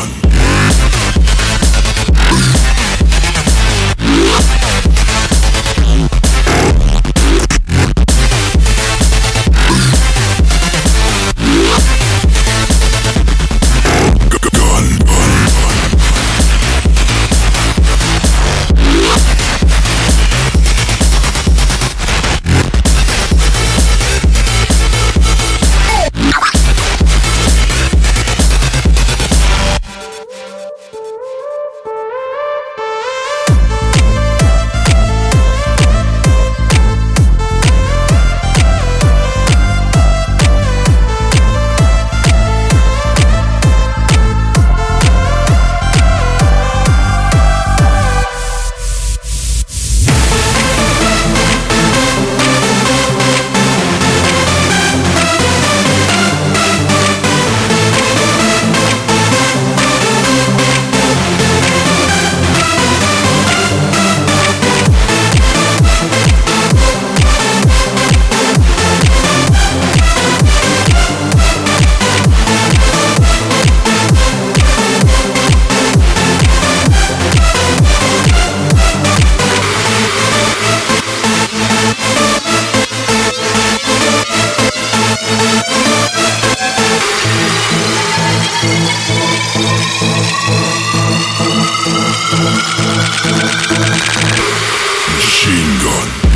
one. Machine Gun.